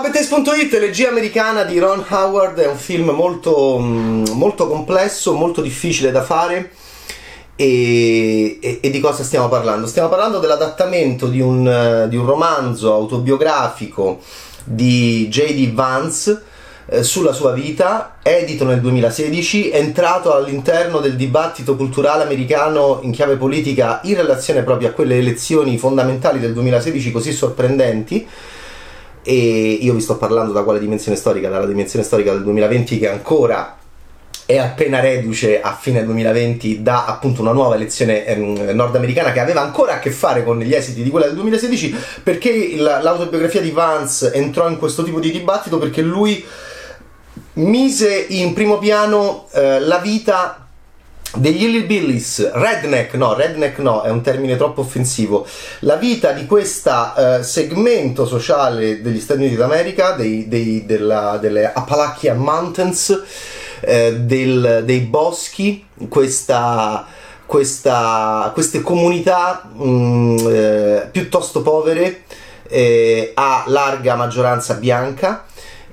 Ciao Bettes.it, Legia americana di Ron Howard è un film molto, mm, molto complesso, molto difficile da fare. E, e, e, di cosa stiamo parlando? Stiamo parlando dell'adattamento di un, di un romanzo autobiografico di J.D. Vance eh, sulla sua vita, edito nel 2016, entrato all'interno del dibattito culturale americano in chiave politica in relazione proprio a quelle elezioni fondamentali del 2016 così sorprendenti e io vi sto parlando da quale dimensione storica? Dalla dimensione storica del 2020 che ancora è appena reduce a fine 2020 da appunto una nuova elezione ehm, nordamericana che aveva ancora a che fare con gli esiti di quella del 2016 perché l'autobiografia di Vance entrò in questo tipo di dibattito perché lui mise in primo piano eh, la vita degli Hillbillies, redneck no, redneck no, è un termine troppo offensivo, la vita di questo uh, segmento sociale degli Stati Uniti d'America, dei, dei, della, delle Appalachian Mountains, uh, del, dei boschi, questa, questa, queste comunità um, uh, piuttosto povere eh, a larga maggioranza bianca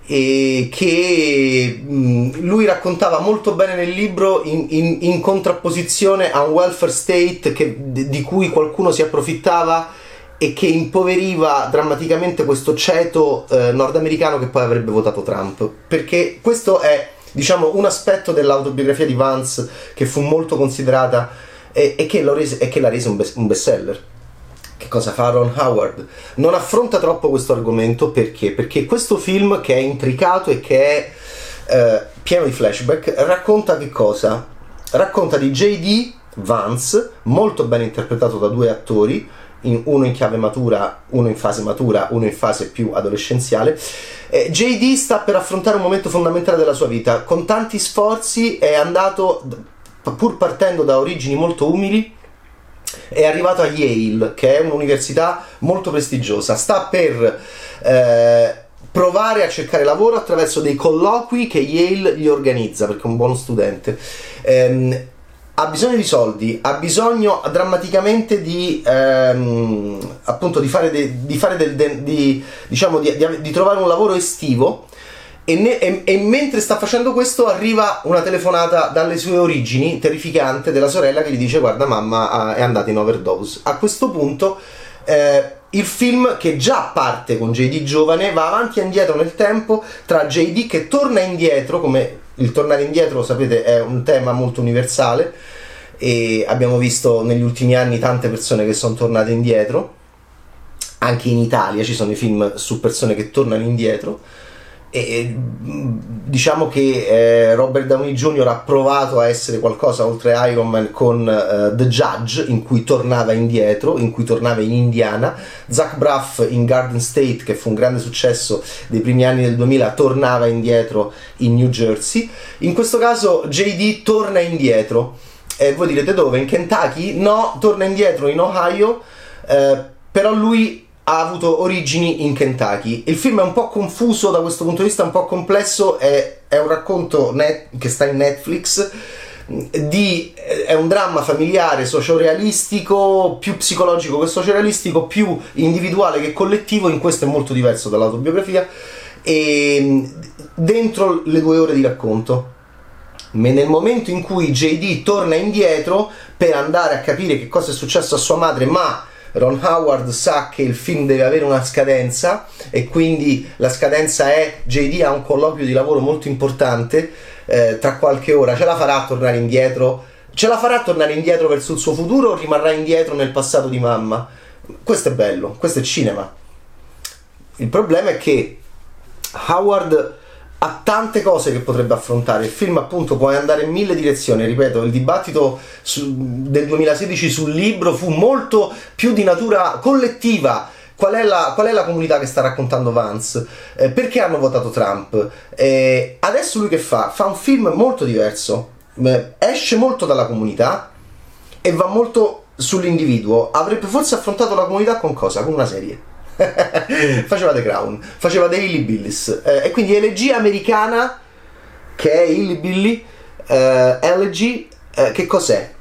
e che lui raccontava molto bene nel libro in, in, in contrapposizione a un welfare state che, di cui qualcuno si approfittava e che impoveriva drammaticamente questo ceto eh, nordamericano che poi avrebbe votato Trump. Perché questo è diciamo un aspetto dell'autobiografia di Vance che fu molto considerata e, e, che, rese, e che, l'ha resa un, best, un bestseller che cosa fa Ron Howard? Non affronta troppo questo argomento perché? Perché questo film che è intricato e che è eh, pieno di flashback racconta che cosa? Racconta di J.D. Vance, molto ben interpretato da due attori, in, uno in chiave matura, uno in fase matura, uno in fase più adolescenziale. Eh, JD sta per affrontare un momento fondamentale della sua vita. Con tanti sforzi è andato, pur partendo da origini molto umili, è arrivato a Yale, che è un'università molto prestigiosa. Sta per eh, provare a cercare lavoro attraverso dei colloqui che Yale gli organizza, perché è un buono studente. Ehm, ha bisogno di soldi, ha bisogno drammaticamente di, ehm, appunto, di fare, de, di, fare del, de, di, diciamo, di, di trovare un lavoro estivo e, ne, e, e, mentre sta facendo questo arriva una telefonata dalle sue origini, terrificante, della sorella che gli dice guarda mamma è andata in overdose. A questo punto eh, il film che già parte con JD giovane va avanti e indietro nel tempo tra JD che torna indietro, come il tornare indietro sapete è un tema molto universale e abbiamo visto negli ultimi anni tante persone che sono tornate indietro, anche in Italia ci sono i film su persone che tornano indietro e diciamo che eh, Robert Downey Jr. ha provato a essere qualcosa oltre Iron Man con uh, The Judge in cui tornava indietro, in cui tornava in Indiana Zach Braff in Garden State che fu un grande successo dei primi anni del 2000 tornava indietro in New Jersey in questo caso JD torna indietro e voi direte dove? In Kentucky? No, torna indietro in Ohio eh, però lui ha avuto origini in Kentucky. Il film è un po' confuso da questo punto di vista, un po' complesso, è, è un racconto net, che sta in Netflix. Di, è un dramma familiare sociorealistico, più psicologico che sociorealistico, più individuale che collettivo, in questo è molto diverso dall'autobiografia, e dentro le due ore di racconto. Ma nel momento in cui JD torna indietro per andare a capire che cosa è successo a sua madre, ma Ron Howard sa che il film deve avere una scadenza e quindi la scadenza è JD ha un colloquio di lavoro molto importante eh, tra qualche ora, ce la farà a tornare indietro? Ce la farà a tornare indietro verso il suo futuro o rimarrà indietro nel passato di mamma? Questo è bello, questo è cinema. Il problema è che Howard ha tante cose che potrebbe affrontare. Il film, appunto, può andare in mille direzioni. Ripeto, il dibattito su, del 2016 sul libro fu molto più di natura collettiva. Qual è, la, qual è la comunità che sta raccontando Vance? Eh, perché hanno votato Trump? Eh, adesso lui che fa? Fa un film molto diverso. Eh, esce molto dalla comunità e va molto sull'individuo. Avrebbe forse affrontato la comunità con cosa? Con una serie faceva The Crown, faceva The Hilly Billies eh, e quindi elegia americana che è Hilly Billy, eh, elegy eh, che cos'è?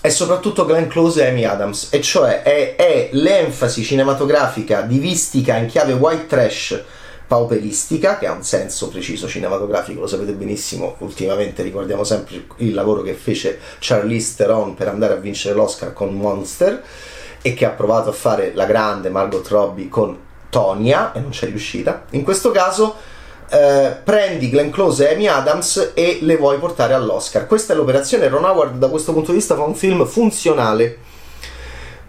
È soprattutto Glenn Close e Amy Adams, e cioè è, è l'enfasi cinematografica divistica in chiave white trash pauperistica, che ha un senso preciso cinematografico, lo sapete benissimo, ultimamente ricordiamo sempre il lavoro che fece Charlize Theron per andare a vincere l'Oscar con Monster e che ha provato a fare la grande Margot Robbie con Tonia e non c'è riuscita. In questo caso eh, prendi Glenn Close e Amy Adams e le vuoi portare all'Oscar. Questa è l'operazione. Ron Howard da questo punto di vista fa un film funzionale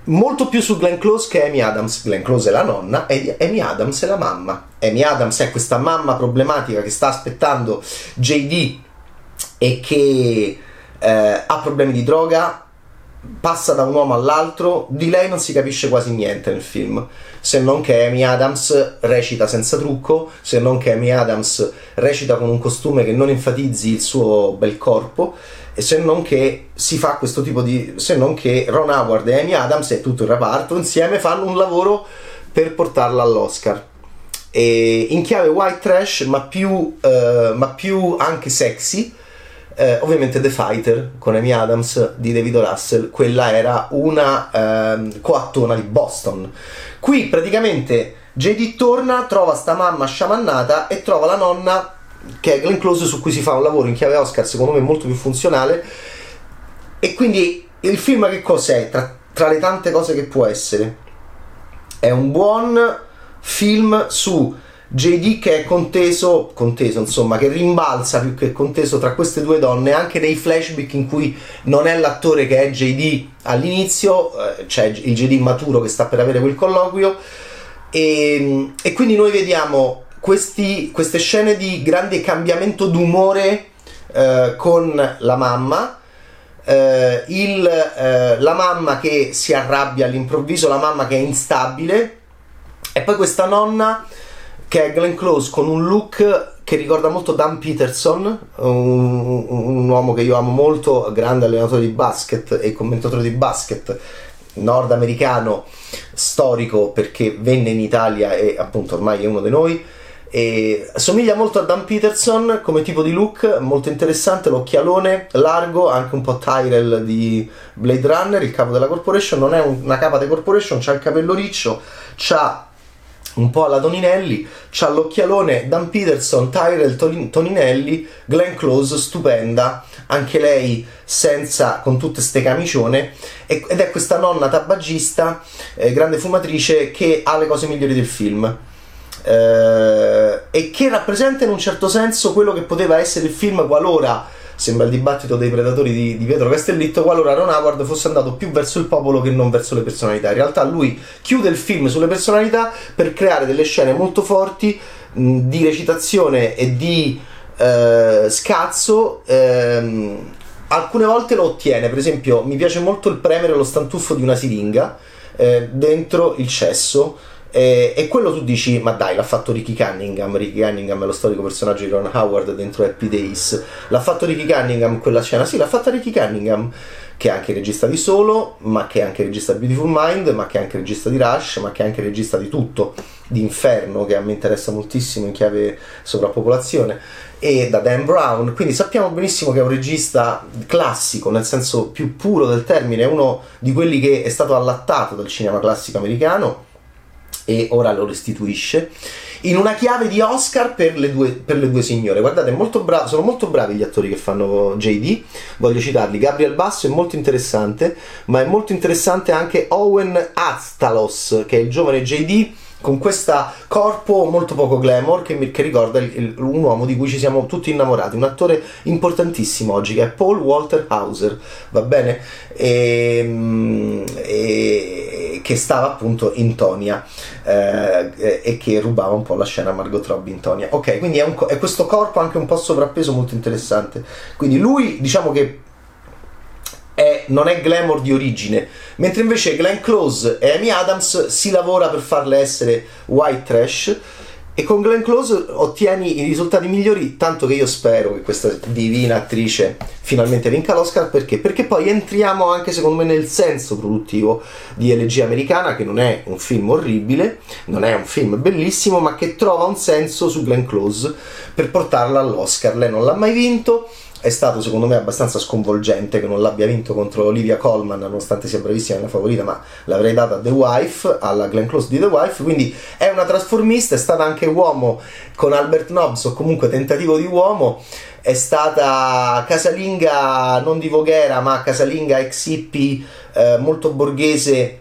molto più su Glenn Close che Amy Adams. Glenn Close è la nonna e Amy Adams è la mamma. Amy Adams è questa mamma problematica che sta aspettando JD e che eh, ha problemi di droga, passa da un uomo all'altro, di lei non si capisce quasi niente nel film, se non che Amy Adams recita senza trucco, se non che Amy Adams recita con un costume che non enfatizzi il suo bel corpo e se non che si fa questo tipo di se non che Ron Howard e Amy Adams e tutto il reparto insieme fanno un lavoro per portarla all'Oscar. E in chiave white trash ma più, uh, ma più anche sexy eh, ovviamente The Fighter con Amy Adams di David Russell, quella era una eh, coattona di Boston. Qui praticamente JD torna, trova sta mamma sciamannata e trova la nonna che è Glenn Close su cui si fa un lavoro in chiave Oscar secondo me molto più funzionale. E quindi il film che cos'è? Tra, tra le tante cose che può essere è un buon film su JD che è conteso, conteso insomma, che rimbalza più che conteso tra queste due donne, anche nei flashback in cui non è l'attore che è JD all'inizio, eh, c'è il JD maturo che sta per avere quel colloquio, e, e quindi noi vediamo questi, queste scene di grande cambiamento d'umore eh, con la mamma. Eh, il, eh, la mamma che si arrabbia all'improvviso, la mamma che è instabile, e poi questa nonna che è Glenn Close con un look che ricorda molto Dan Peterson, un, un, uomo che io amo molto, grande allenatore di basket e commentatore di basket nordamericano storico perché venne in Italia e appunto ormai è uno di noi. E somiglia molto a Dan Peterson come tipo di look, molto interessante, l'occhialone largo, anche un po' Tyrell di Blade Runner, il capo della corporation, non è una capa di corporation, c'ha il capello riccio, c'ha un po' alla Toninelli, c'ha l'occhialone Dan Peterson, Tyrell Toninelli, Glenn Close, stupenda, anche lei senza, con tutte ste camicione, ed è questa nonna tabagista, eh, grande fumatrice, che ha le cose migliori del film. Eh, e che rappresenta in un certo senso quello che poteva essere il film qualora sembra il dibattito dei predatori di, di Pietro Castellitto, qualora Ron Howard fosse andato più verso il popolo che non verso le personalità. In realtà lui chiude il film sulle personalità per creare delle scene molto forti mh, di recitazione e di eh, scazzo. Ehm, alcune volte lo ottiene, per esempio mi piace molto il premere lo stantuffo di una siringa eh, dentro il cesso e, e, quello tu dici, ma dai, l'ha fatto Ricky Cunningham. Ricky Cunningham è lo storico personaggio di Ron Howard dentro Happy Days. L'ha fatto Ricky Cunningham quella scena? Sì, l'ha fatta Ricky Cunningham, che è anche regista di Solo, ma che è anche regista di Beautiful Mind, ma che è anche regista di Rush, ma che è anche regista di tutto, di Inferno, che a me interessa moltissimo in chiave sovrappopolazione, e da Dan Brown. Quindi sappiamo benissimo che è un regista classico, nel senso più puro del termine, è uno di quelli che è stato allattato dal cinema classico americano e ora lo restituisce in una chiave di Oscar per le due, per le due signore. Guardate, molto bra- sono molto bravi gli attori che fanno JD, voglio citarli. Gabriel Basso è molto interessante, ma è molto interessante anche Owen Astalos, che è il giovane JD con questo corpo molto poco glamour che, mi, che ricorda il, il, un uomo di cui ci siamo tutti innamorati, un attore importantissimo oggi che è Paul Walter Hauser, va bene? E, ehm, e, che stava appunto in Tonia eh, e che rubava un po' la scena Margot Robbie in Tonia. Ok, quindi è, un, è questo corpo anche un po' sovrappeso molto interessante. Quindi lui diciamo che è, non è glamour di origine, mentre invece Glenn Close e Amy Adams si lavora per farle essere white trash e con Glenn Close ottieni i risultati migliori, tanto che io spero che questa divina attrice finalmente vinca l'Oscar, perché? Perché poi entriamo anche secondo me nel senso produttivo di Elegia Americana, che non è un film orribile, non è un film bellissimo, ma che trova un senso su Glenn Close per portarla all'Oscar. Lei non l'ha mai vinto, è stato secondo me abbastanza sconvolgente che non l'abbia vinto contro Olivia Colman, nonostante sia bravissima nella favorita, ma l'avrei data a The Wife, alla Glenn Close di The Wife, quindi è una trasformista, è stata anche uomo con Albert Nobbs o comunque tentativo di uomo, è stata casalinga non di Voghera, ma casalinga ex hippie eh, molto borghese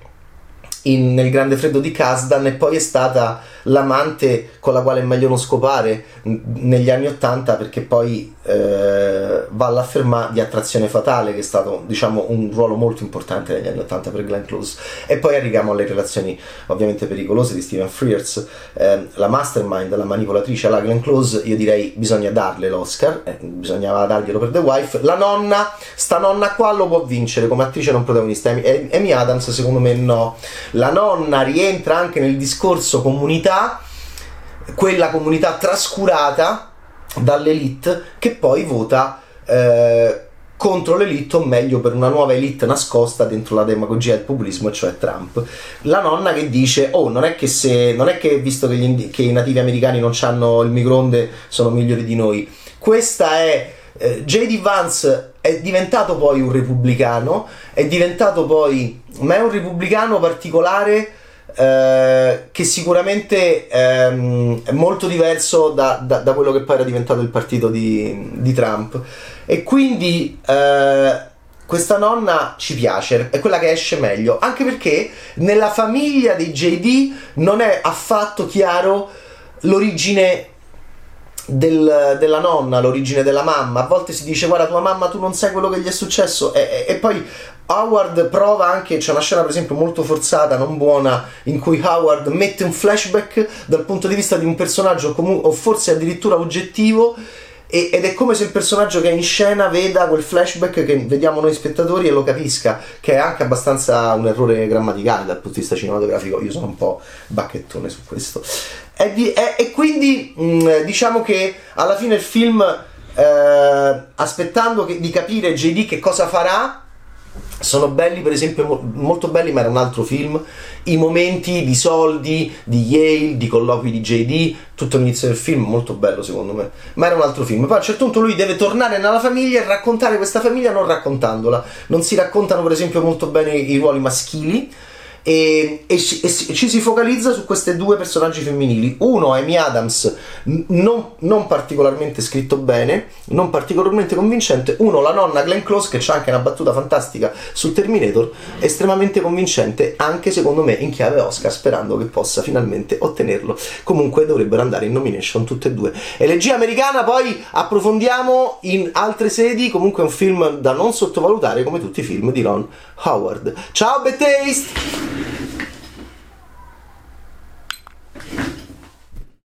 in, nel Grande Freddo di Kasdan e poi è stata l'amante con la quale è meglio non scopare negli anni Ottanta perché poi eh, va all'afferma di Attrazione Fatale che è stato diciamo un ruolo molto importante negli anni Ottanta per Glenn Close. E poi arriviamo alle relazioni ovviamente pericolose di Stephen Frears eh, la mastermind, la manipolatrice alla Glenn Close io direi bisogna darle l'Oscar eh, bisognava darglielo per The Wife. La nonna, sta nonna qua lo può vincere come attrice non protagonista. Amy Adams secondo me no. La nonna rientra anche nel discorso comunità, quella comunità trascurata dall'elite che poi vota eh, contro l'elite o meglio per una nuova elite nascosta dentro la demagogia del populismo, cioè Trump. La nonna che dice: Oh, non è che se non è che visto che, gli, che i nativi americani non hanno il microonde sono migliori di noi. Questa è eh, J.D. Vance è diventato poi un repubblicano, è diventato poi, ma è un repubblicano particolare eh, che sicuramente ehm, è molto diverso da, da, da, quello che poi era diventato il partito di, di Trump. E quindi eh, questa nonna ci piace, è quella che esce meglio, anche perché nella famiglia dei JD non è affatto chiaro l'origine del, della nonna, l'origine della mamma. A volte si dice: Guarda, tua mamma, tu non sai quello che gli è successo. E, e, e, poi Howard prova anche. C'è una scena, per esempio, molto forzata, non buona, in cui Howard mette un flashback dal punto di vista di un personaggio, comu- o forse addirittura oggettivo ed è come se il personaggio che è in scena veda quel flashback che vediamo noi spettatori e lo capisca, che è anche abbastanza un errore grammaticale dal punto di vista cinematografico. Io sono un po' bacchettone su questo. E, di, è, e quindi mh, mm, diciamo che alla fine il film, eh, aspettando che, di capire JD che cosa farà, sono belli, per esempio, molto belli, ma era un altro film. I momenti di soldi, di Yale, di colloqui di JD, tutto l'inizio del film, molto bello secondo me. Ma era un altro film. Poi a un certo punto lui deve tornare nella famiglia e raccontare questa famiglia non raccontandola. Non si raccontano, per esempio, molto bene i ruoli maschili e, e, e, ci si focalizza su questi due personaggi femminili. Uno, Amy Adams, non, non, particolarmente scritto bene, non particolarmente convincente. Uno, la nonna Glenn Close, che c'ha anche una battuta fantastica sul Terminator, estremamente convincente, anche secondo me in chiave Oscar, sperando che possa finalmente ottenerlo. Comunque dovrebbero andare in nomination tutte e due. Elegia americana, poi approfondiamo in altre sedi. Comunque è un film da non sottovalutare, come tutti i film di Ron Howard. Ciao, Bad Taste!